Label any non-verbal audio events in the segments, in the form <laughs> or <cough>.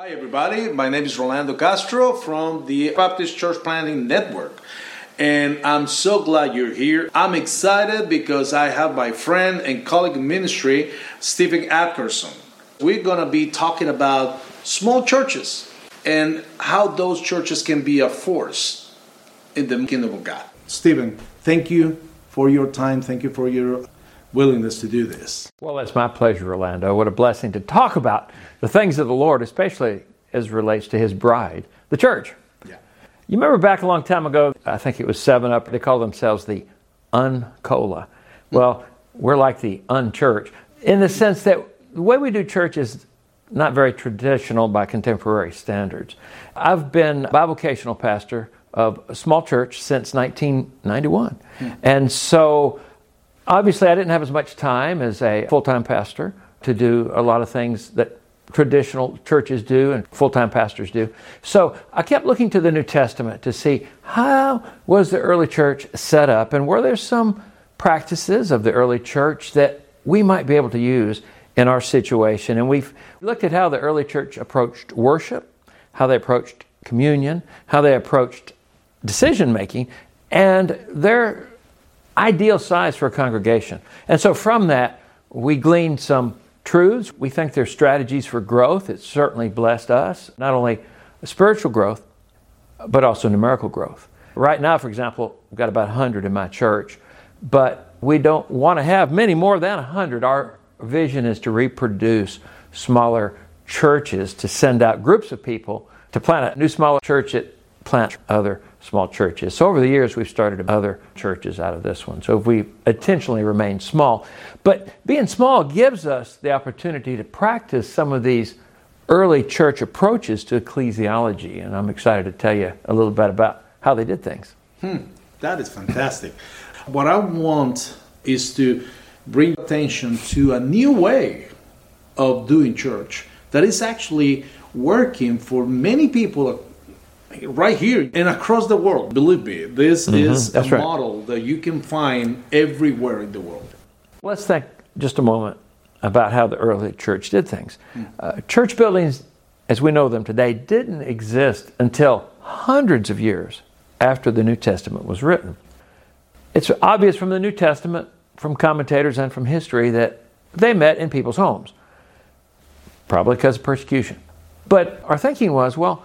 Hi, everybody. My name is Rolando Castro from the Baptist Church Planting Network. And I'm so glad you're here. I'm excited because I have my friend and colleague in ministry, Stephen Atkerson. We're going to be talking about small churches and how those churches can be a force in the kingdom of God. Stephen, thank you for your time. Thank you for your willingness to do this. Well, it's my pleasure, Rolando. What a blessing to talk about the things of the Lord, especially as relates to His bride, the church. Yeah. You remember back a long time ago, I think it was Seven Up, they called themselves the Uncola. Well, we're like the unchurch in the sense that the way we do church is not very traditional by contemporary standards. I've been a bivocational pastor of a small church since 1991. Hmm. And so obviously I didn't have as much time as a full-time pastor to do a lot of things that traditional churches do and full-time pastors do. So I kept looking to the New Testament to see how was the early church set up and were there some practices of the early church that we might be able to use in our situation. And we've looked at how the early church approached worship, how they approached communion, how they approached decision making, and their ideal size for a congregation. And so from that, we gleaned some truths. We think they're strategies for growth. It certainly blessed us, not only spiritual growth, but also numerical growth. Right now, for example, we've got about 100 in my church, but we don't want to have many more than 100. Our vision is to reproduce smaller churches, to send out groups of people to plant a new smaller church that plant other small churches. So over the years, we've started other churches out of this one. So if we intentionally remain small. But being small gives us the opportunity to practice some of these early church approaches to ecclesiology. And I'm excited to tell you a little bit about how they did things. Hmm, that is fantastic. what I want is to bring attention to a new way of doing church that is actually working for many people right here and across the world. Believe me, this mm-hmm. is That's a right. model that you can find everywhere in the world. Let's think just a moment about how the early church did things. Mm. Uh, church buildings, as we know them today, didn't exist until hundreds of years after the New Testament was written. It's obvious from the New Testament, from commentators, and from history that they met in people's homes, probably because of persecution. But our thinking was, well,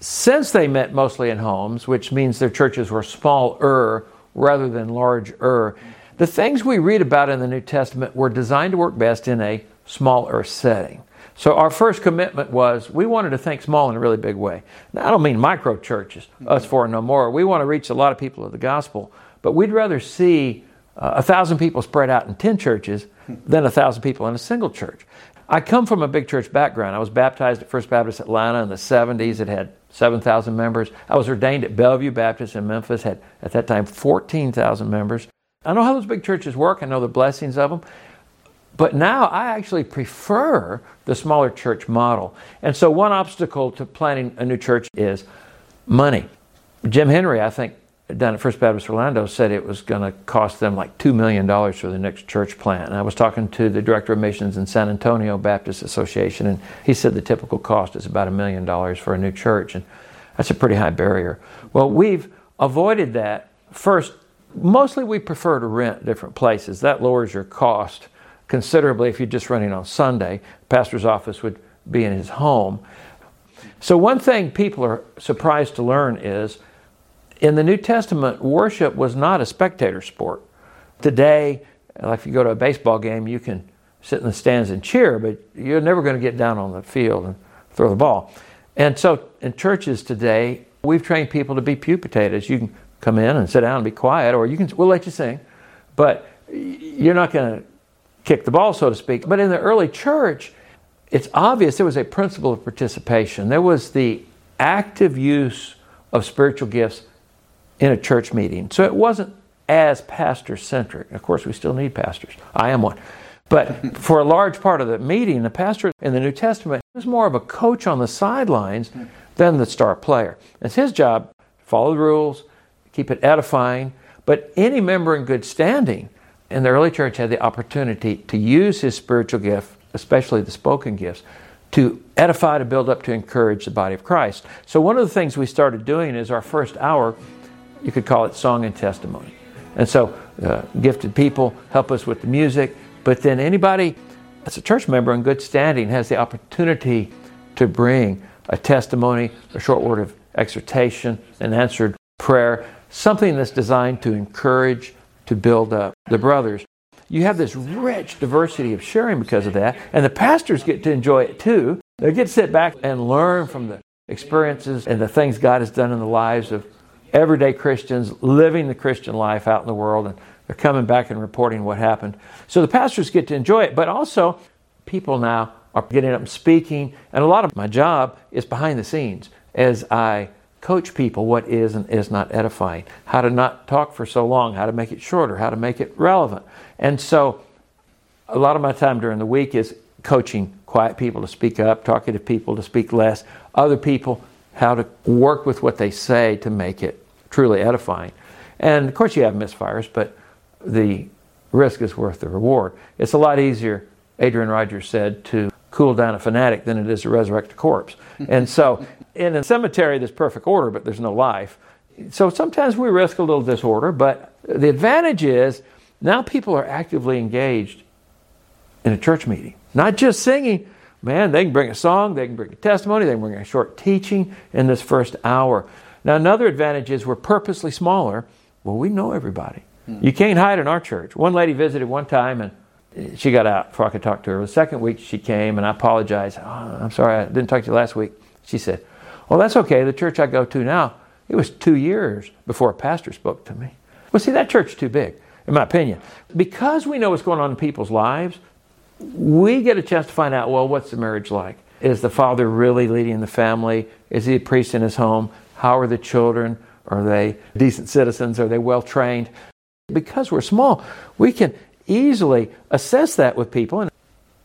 since they met mostly in homes, which means their churches were smaller rather than larger, the things we read about in the New Testament were designed to work best in a smaller setting. So our first commitment was we wanted to think small in a really big way. Now, I don't mean micro churches, us four no more. We want to reach a lot of people of the gospel, but we'd rather see uh, a thousand people spread out in 10 churches than a thousand people in a single church. I come from a big church background. I was baptized at First Baptist Atlanta in the 70s. It had 7,000 members. I was ordained at Bellevue Baptist in Memphis, had at that time 14,000 members. I know how those big churches work, I know the blessings of them. But now I actually prefer the smaller church model. And so, one obstacle to planting a new church is money. Jim Henry, I think, down at First Baptist Orlando said it was going to cost them like $2 million for the next church plant. And I was talking to the director of missions in San Antonio Baptist Association, and he said the typical cost is about a million dollars for a new church. And that's a pretty high barrier. Well, we've avoided that. First, mostly we prefer to rent different places. That lowers your cost considerably if you're just running on Sunday. pastor's office would be in his home. So, one thing people are surprised to learn is in the New Testament, worship was not a spectator sport. Today, like if you go to a baseball game, you can sit in the stands and cheer, but you're never going to get down on the field and throw the ball. And so in churches today, we've trained people to be pew potatoes. You can come in and sit down and be quiet, or you can we'll let you sing, but you're not going to kick the ball, so to speak. But in the early church, it's obvious there was a principle of participation. There was the active use of spiritual gifts in a church meeting. So it wasn't as pastor centric. Of course, we still need pastors. I am one. But <laughs> for a large part of the meeting, the pastor in the New Testament is more of a coach on the sidelines than the star player. It's his job to follow the rules, keep it edifying. But any member in good standing in the early church had the opportunity to use his spiritual gift, especially the spoken gifts, to edify, to build up, to encourage the body of Christ. So, one of the things we started doing is our first hour, you could call it song and testimony. And so, uh, gifted people help us with the music, but then anybody that's a church member in good standing has the opportunity to bring a testimony, a short word of exhortation, an answered prayer, something that's designed to encourage, to build up the brothers. You have this rich diversity of sharing because of that, and the pastors get to enjoy it too. They get to sit back and learn from the experiences and the things God has done in the lives of everyday Christians living the Christian life out in the world, and they're coming back and reporting what happened. So the pastors get to enjoy it, but also people now are getting up and speaking, and a lot of my job is behind the scenes as I coach people what is and is not edifying, how to not talk for so long, how to make it shorter, how to make it relevant. And so a lot of my time during the week is coaching quiet people to speak up, talking to people to speak less, other people how to work with what they say to make it truly edifying. And of course, you have misfires, but the risk is worth the reward. It's a lot easier, Adrian Rogers said, to cool down a fanatic than it is to resurrect a corpse. <laughs> and so, in a cemetery, there's perfect order, but there's no life. So sometimes we risk a little disorder, but the advantage is now people are actively engaged in a church meeting, not just singing. Man, they can bring a song, they can bring a testimony, they can bring a short teaching in this first hour. Now, another advantage is we're purposely smaller. Well, we know everybody. Hmm. You can't hide in our church. One lady visited one time and she got out before I could talk to her. The second week she came and I apologized. Oh, I'm sorry, I didn't talk to you last week. She said, Well, that's okay. The church I go to now, it was two years before a pastor spoke to me. Well, see, that church is too big, in my opinion. Because we know what's going on in people's lives, we get a chance to find out well, what's the marriage like? Is the father really leading the family? Is he a priest in his home? How are the children? Are they decent citizens? Are they well trained? Because we're small, we can easily assess that with people. And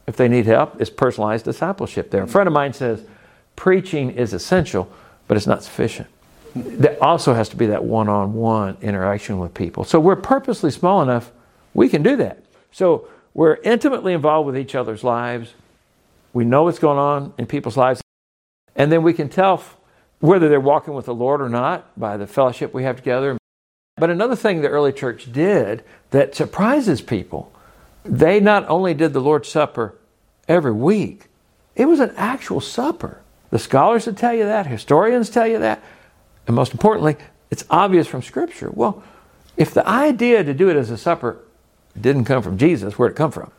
if they need help, it's personalized discipleship there. A friend of mine says preaching is essential, but it's not sufficient. There also has to be that one on one interaction with people. So we're purposely small enough, we can do that. So we're intimately involved with each other's lives. We know what's going on in people's lives. And then we can tell whether they're walking with the Lord or not by the fellowship we have together. But another thing the early church did that surprises people, they not only did the Lord's Supper every week, it was an actual supper. The scholars would tell you that, historians tell you that, and most importantly, it's obvious from Scripture. Well, if the idea to do it as a supper didn't come from Jesus, where'd it come from?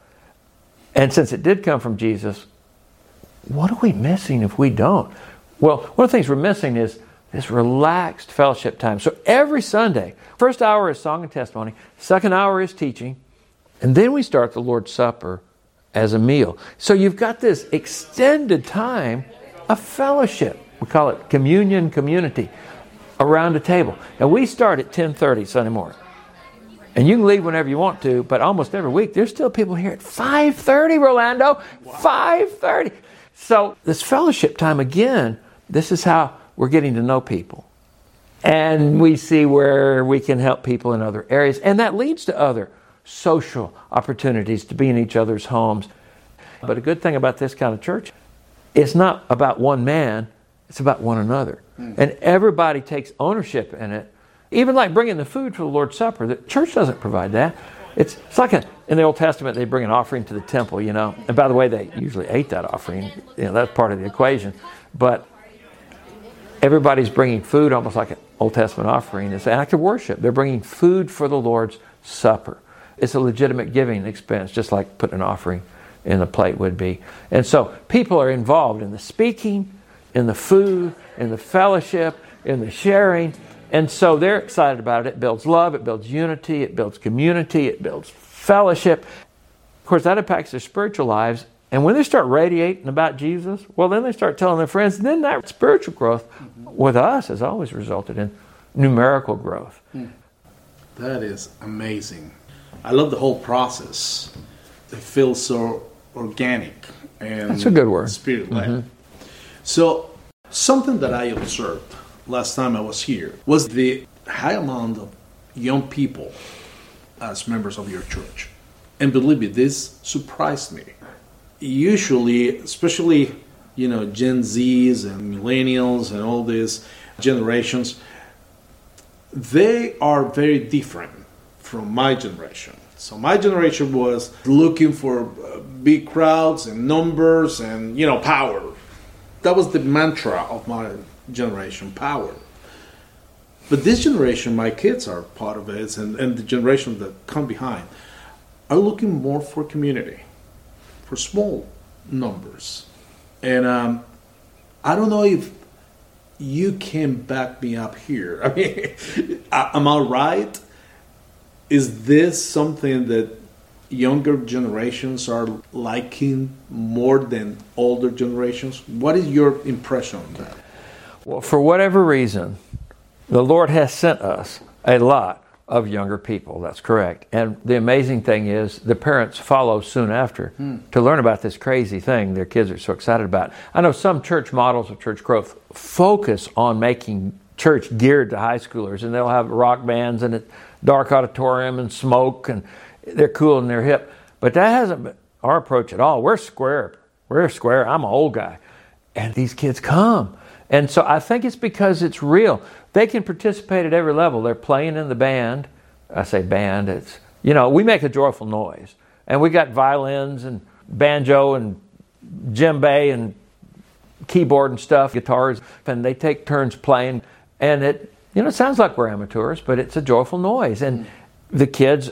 And since it did come from Jesus, what are we missing if we don't? Well, one of the things we're missing is this relaxed fellowship time. So every Sunday, first hour is song and testimony, second hour is teaching, and then we start the Lord's Supper as a meal. So you've got this extended time of fellowship. We call it communion community around a table. And we start at 10:30 Sunday morning. And you can leave whenever you want to, but almost every week there's still people here at 5:30, Rolando. Wow. 5:30. So this fellowship time again, this is how we're getting to know people. And we see where we can help people in other areas. And that leads to other social opportunities to be in each other's homes. But a good thing about this kind of church, it's not about one man, it's about one another. Mm. And everybody takes ownership in it even like bringing the food for the Lord's Supper, the church doesn't provide that. It's, it's like a, in the Old Testament, they bring an offering to the temple, you know. And by the way, they usually ate that offering. You know, that's part of the equation. But everybody's bringing food almost like an Old Testament offering. It's an act of worship. They're bringing food for the Lord's Supper. It's a legitimate giving expense, just like putting an offering in the plate would be. And so people are involved in the speaking, in the food, in the fellowship, in the sharing. And so they're excited about it. It builds love, it builds unity, it builds community, it builds fellowship. Of course, that impacts their spiritual lives. And when they start radiating about Jesus, well, then they start telling their friends. And then that spiritual growth with us has always resulted in numerical growth. Hmm. That is amazing. I love the whole process. It feels so organic and that's a good word. Spirit led. Mm-hmm. So something that I observed last time I was here was the high amount of young people as members of your church. And believe me, this surprised me. Usually, especially you know, Gen Zs and millennials and all these generations, they are very different from my generation. So my generation was looking for uh, big crowds and numbers and you know power. That was the mantra of my generation, power. But this generation, my kids are part of it, and, and the generation that come behind are looking more for community, for small numbers. And um, I don't know if you can back me up here. <laughs> I mean, am I right? Is this something that younger generations are liking more than older generations? What is your impression on that? Well, for whatever reason, the Lord has sent us a lot of younger people. That's correct. And the amazing thing is, the parents follow soon after hmm. to learn about this crazy thing their kids are so excited about. I know some church models of church growth focus on making church geared to high schoolers, and they'll have rock bands and a dark auditorium and smoke, and they're cool and they're hip. But that hasn't been our approach at all. We're square. We're square. I'm an old guy. And these kids come. And so I think it's because it's real. They can participate at every level. They're playing in the band. I say band, it's, you know, we make a joyful noise. And we got violins and banjo and djembe and keyboard and stuff, guitars, and they take turns playing. And it, you know, it sounds like we're amateurs, but it's a joyful noise. And mm. the kids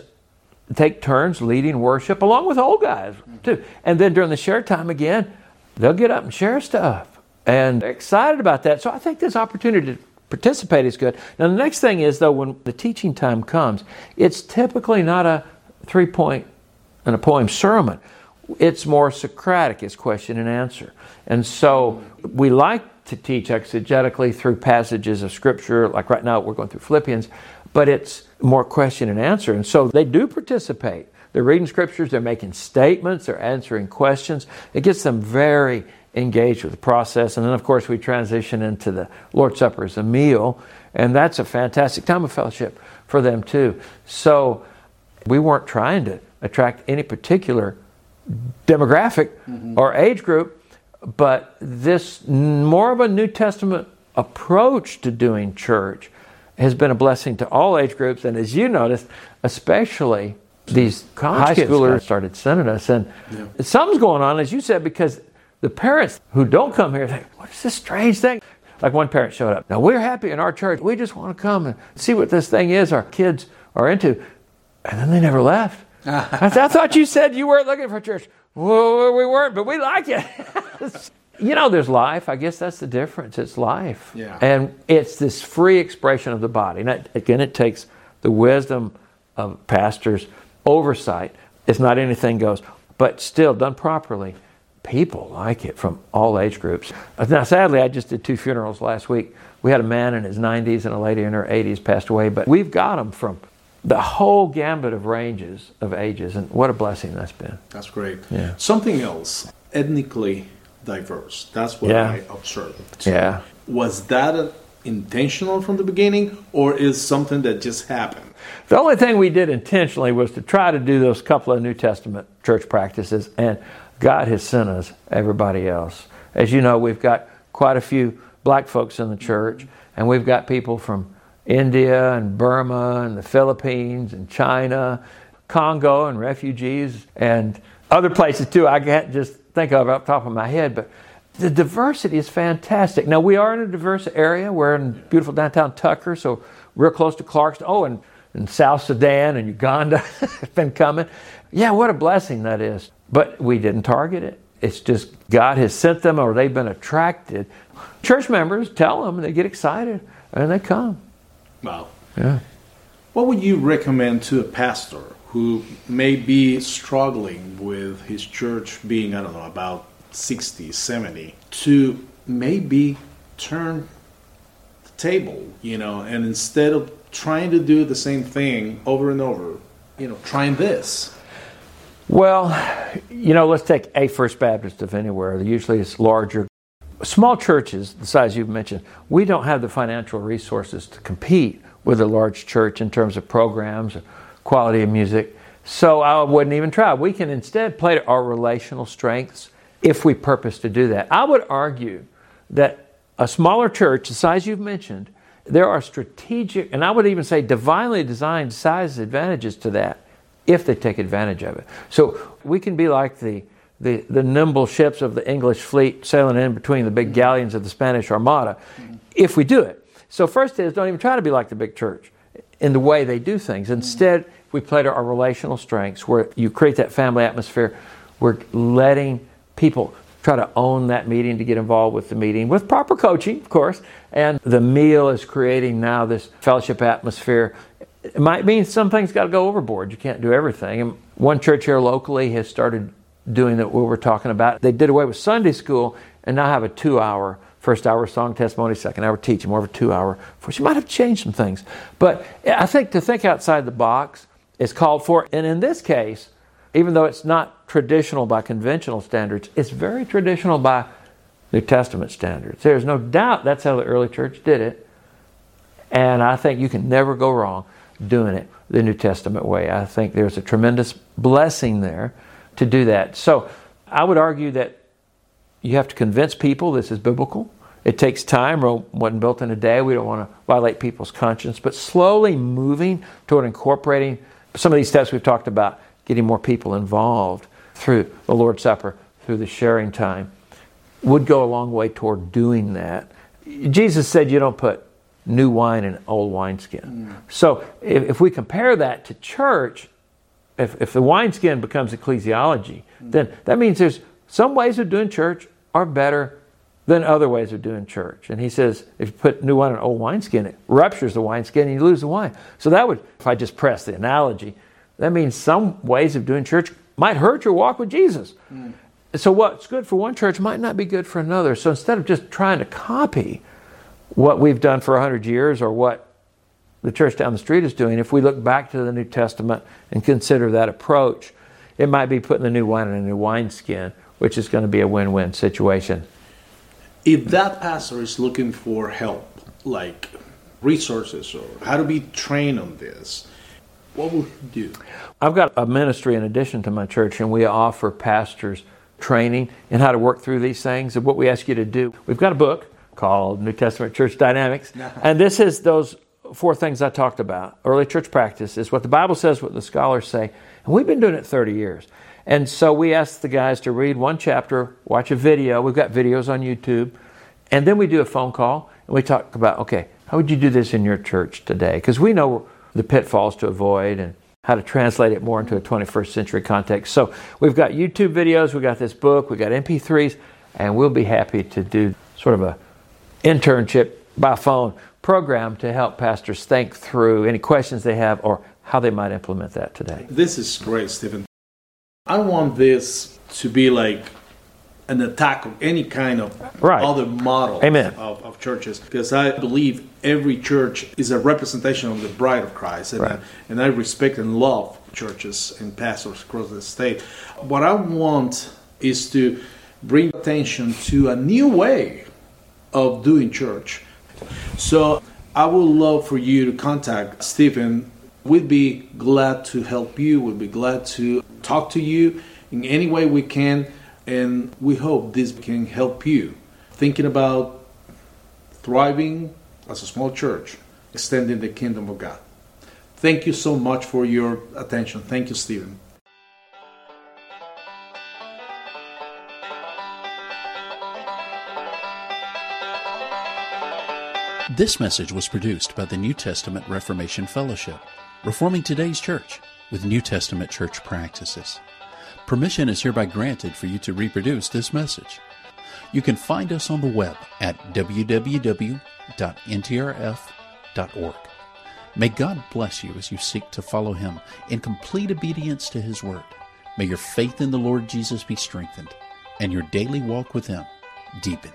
take turns leading worship along with old guys too. And then during the share time again, they'll get up and share stuff. And excited about that. So I think this opportunity to participate is good. Now, the next thing is, though, when the teaching time comes, it's typically not a three point and a poem sermon. It's more Socratic, it's question and answer. And so we like to teach exegetically through passages of Scripture, like right now we're going through Philippians, but it's more question and answer. And so they do participate. They're reading Scriptures, they're making statements, they're answering questions. It gets them very engaged with the process. And then, of course, we transition into the Lord's Supper as a meal, and that's a fantastic time of fellowship for them too. So we weren't trying to attract any particular demographic mm-hmm. or age group, but this more of a New Testament approach to doing church has been a blessing to all age groups. And as you noticed, especially these College high schoolers started sending us. And yeah. something's going on, as you said, because the parents who don't come here think, what is this strange thing? Like one parent showed up. Now we're happy in our church. We just want to come and see what this thing is our kids are into. And then they never left. <laughs> I, th- I, thought you said you weren't looking for church. Well, we weren't, but we like it. <laughs> you know, there's life. I guess that's the difference. It's life. Yeah. And it's this free expression of the body. Now, again, it takes the wisdom of pastors' oversight. It's not anything goes, but still done properly people like it from all age groups. Uh, now, sadly, I just did two funerals last week. We had a man in his 90s and a lady in her 80s passed away, but we've got them from the whole gambit of ranges of ages, and what a blessing that's been. That's great. Yeah. Something else, ethnically diverse. That's what yeah. I observed. Yeah. Was that intentional from the beginning, or is something that just happened? The only thing we did intentionally was to try to do those couple of New Testament church practices, and God has sent us everybody else. As you know, we've got quite a few black folks in the church, and we've got people from India and Burma and the Philippines and China, Congo and refugees, and other places too. I can't just think of off the top of my head, but the diversity is fantastic. Now, we are in a diverse area. We're in beautiful downtown Tucker, so real close to Clarkston. Oh, and, and South Sudan and Uganda <laughs> has been coming. Yeah, what a blessing that is. But we didn't target it. It's just God has sent them or they've been attracted. Church members tell them, they get excited, and they come. Wow. Yeah. What would you recommend to a pastor who may be struggling with his church being, I don't know, about 60, 70, to maybe turn the table, you know, and instead of trying to do the same thing over and over, you know, trying this? Well, you know, let's take a First Baptist of anywhere. Usually it's larger. Small churches, the size you've mentioned, we don't have the financial resources to compete with a large church in terms of programs or quality of music. So I wouldn't even try. We can instead play to our relational strengths if we purpose to do that. I would argue that a smaller church, the size you've mentioned, there are strategic, and I would even say divinely designed size advantages to that if they take advantage of it. So we can be like the, the, the nimble ships of the English fleet sailing in between the big mm-hmm. galleons of the Spanish Armada mm-hmm. if we do it. So, first is don't even try to be like the big church in the way they do things. Mm-hmm. Instead, we play to our relational strengths where you create that family atmosphere. We're letting people try to own that meeting to get involved with the meeting with proper coaching, of course. And the meal is creating now this fellowship atmosphere. It might mean some things got to go overboard. You can't do everything. And one church here locally has started doing that what we're talking about. They did away with Sunday school and now have a two hour first hour song testimony, second hour teaching, more of a two hour. You might have changed some things. But I think to think outside the box is called for. And in this case, even though it's not traditional by conventional standards, it's very traditional by New Testament standards. There's no doubt that's how the early church did it. And I think you can never go wrong doing it the New Testament way. I think there's a tremendous blessing there to do that. So I would argue that you have to convince people this is biblical. It takes time. Rome wasn't built in a day. We don't want to violate people's conscience. But slowly moving toward incorporating some of these steps we've talked about, getting more people involved through the Lord's Supper, through the sharing time, would go a long way toward doing that. Jesus said you don't put new wine and old wineskin. Mm. So if, if, we compare that to church, if, if the wineskin becomes ecclesiology, mm. then that means there's some ways of doing church are better than other ways of doing church. And he says, if you put new wine in old wineskin, it ruptures the wineskin and you lose the wine. So that would, if I just press the analogy, that means some ways of doing church might hurt your walk with Jesus. Mm. So what's good for one church might not be good for another. So instead of just trying to copy what we've done for 100 years or what the church down the street is doing, if we look back to the New Testament and consider that approach, it might be putting the new wine in a new wineskin which is going to be a win win situation. If that pastor is looking for help, like resources or how to be trained on this, what will he do? I've got a ministry in addition to my church, and we offer pastors training in how to work through these things. And what we ask you to do, we've got a book called New Testament Church Dynamics, and this is those four things I talked about. Early church practice is what the Bible says, what the scholars say, and we've been doing it 30 years. And so we ask the guys to read one chapter, watch a video. We've got videos on YouTube. And then we do a phone call and we talk about, okay, how would you do this in your church today? Because we know the pitfalls to avoid and how to translate it more into a 21st century context. So we've got YouTube videos, we've got this book, we've got MP3s, and we'll be happy to do sort of a internship by phone program to help pastors think through any questions they have or how they might implement that today. This is great, Stephen. I want this to be like an attack of any kind of right. other model Amen. Of, of, churches because I believe every church is a representation of the bride of Christ and, right. I, and I respect and love churches and pastors across the state. What I want is to bring attention to a new way of doing church. So I would love for you to contact Stephen We'd be glad to help you. We'd be glad to talk to you in any way we can. And we hope this can help you thinking about thriving as a small church, extending the kingdom of God. Thank you so much for your attention. Thank you, Stephen. This message was produced by the New Testament Reformation Fellowship reforming today's church with New Testament church practices. Permission is hereby granted for you to reproduce this message. You can find us on the web at www.ntrf.org. May God bless you as you seek to follow Him in complete obedience to His Word. May your faith in the Lord Jesus be strengthened and your daily walk with Him deepened.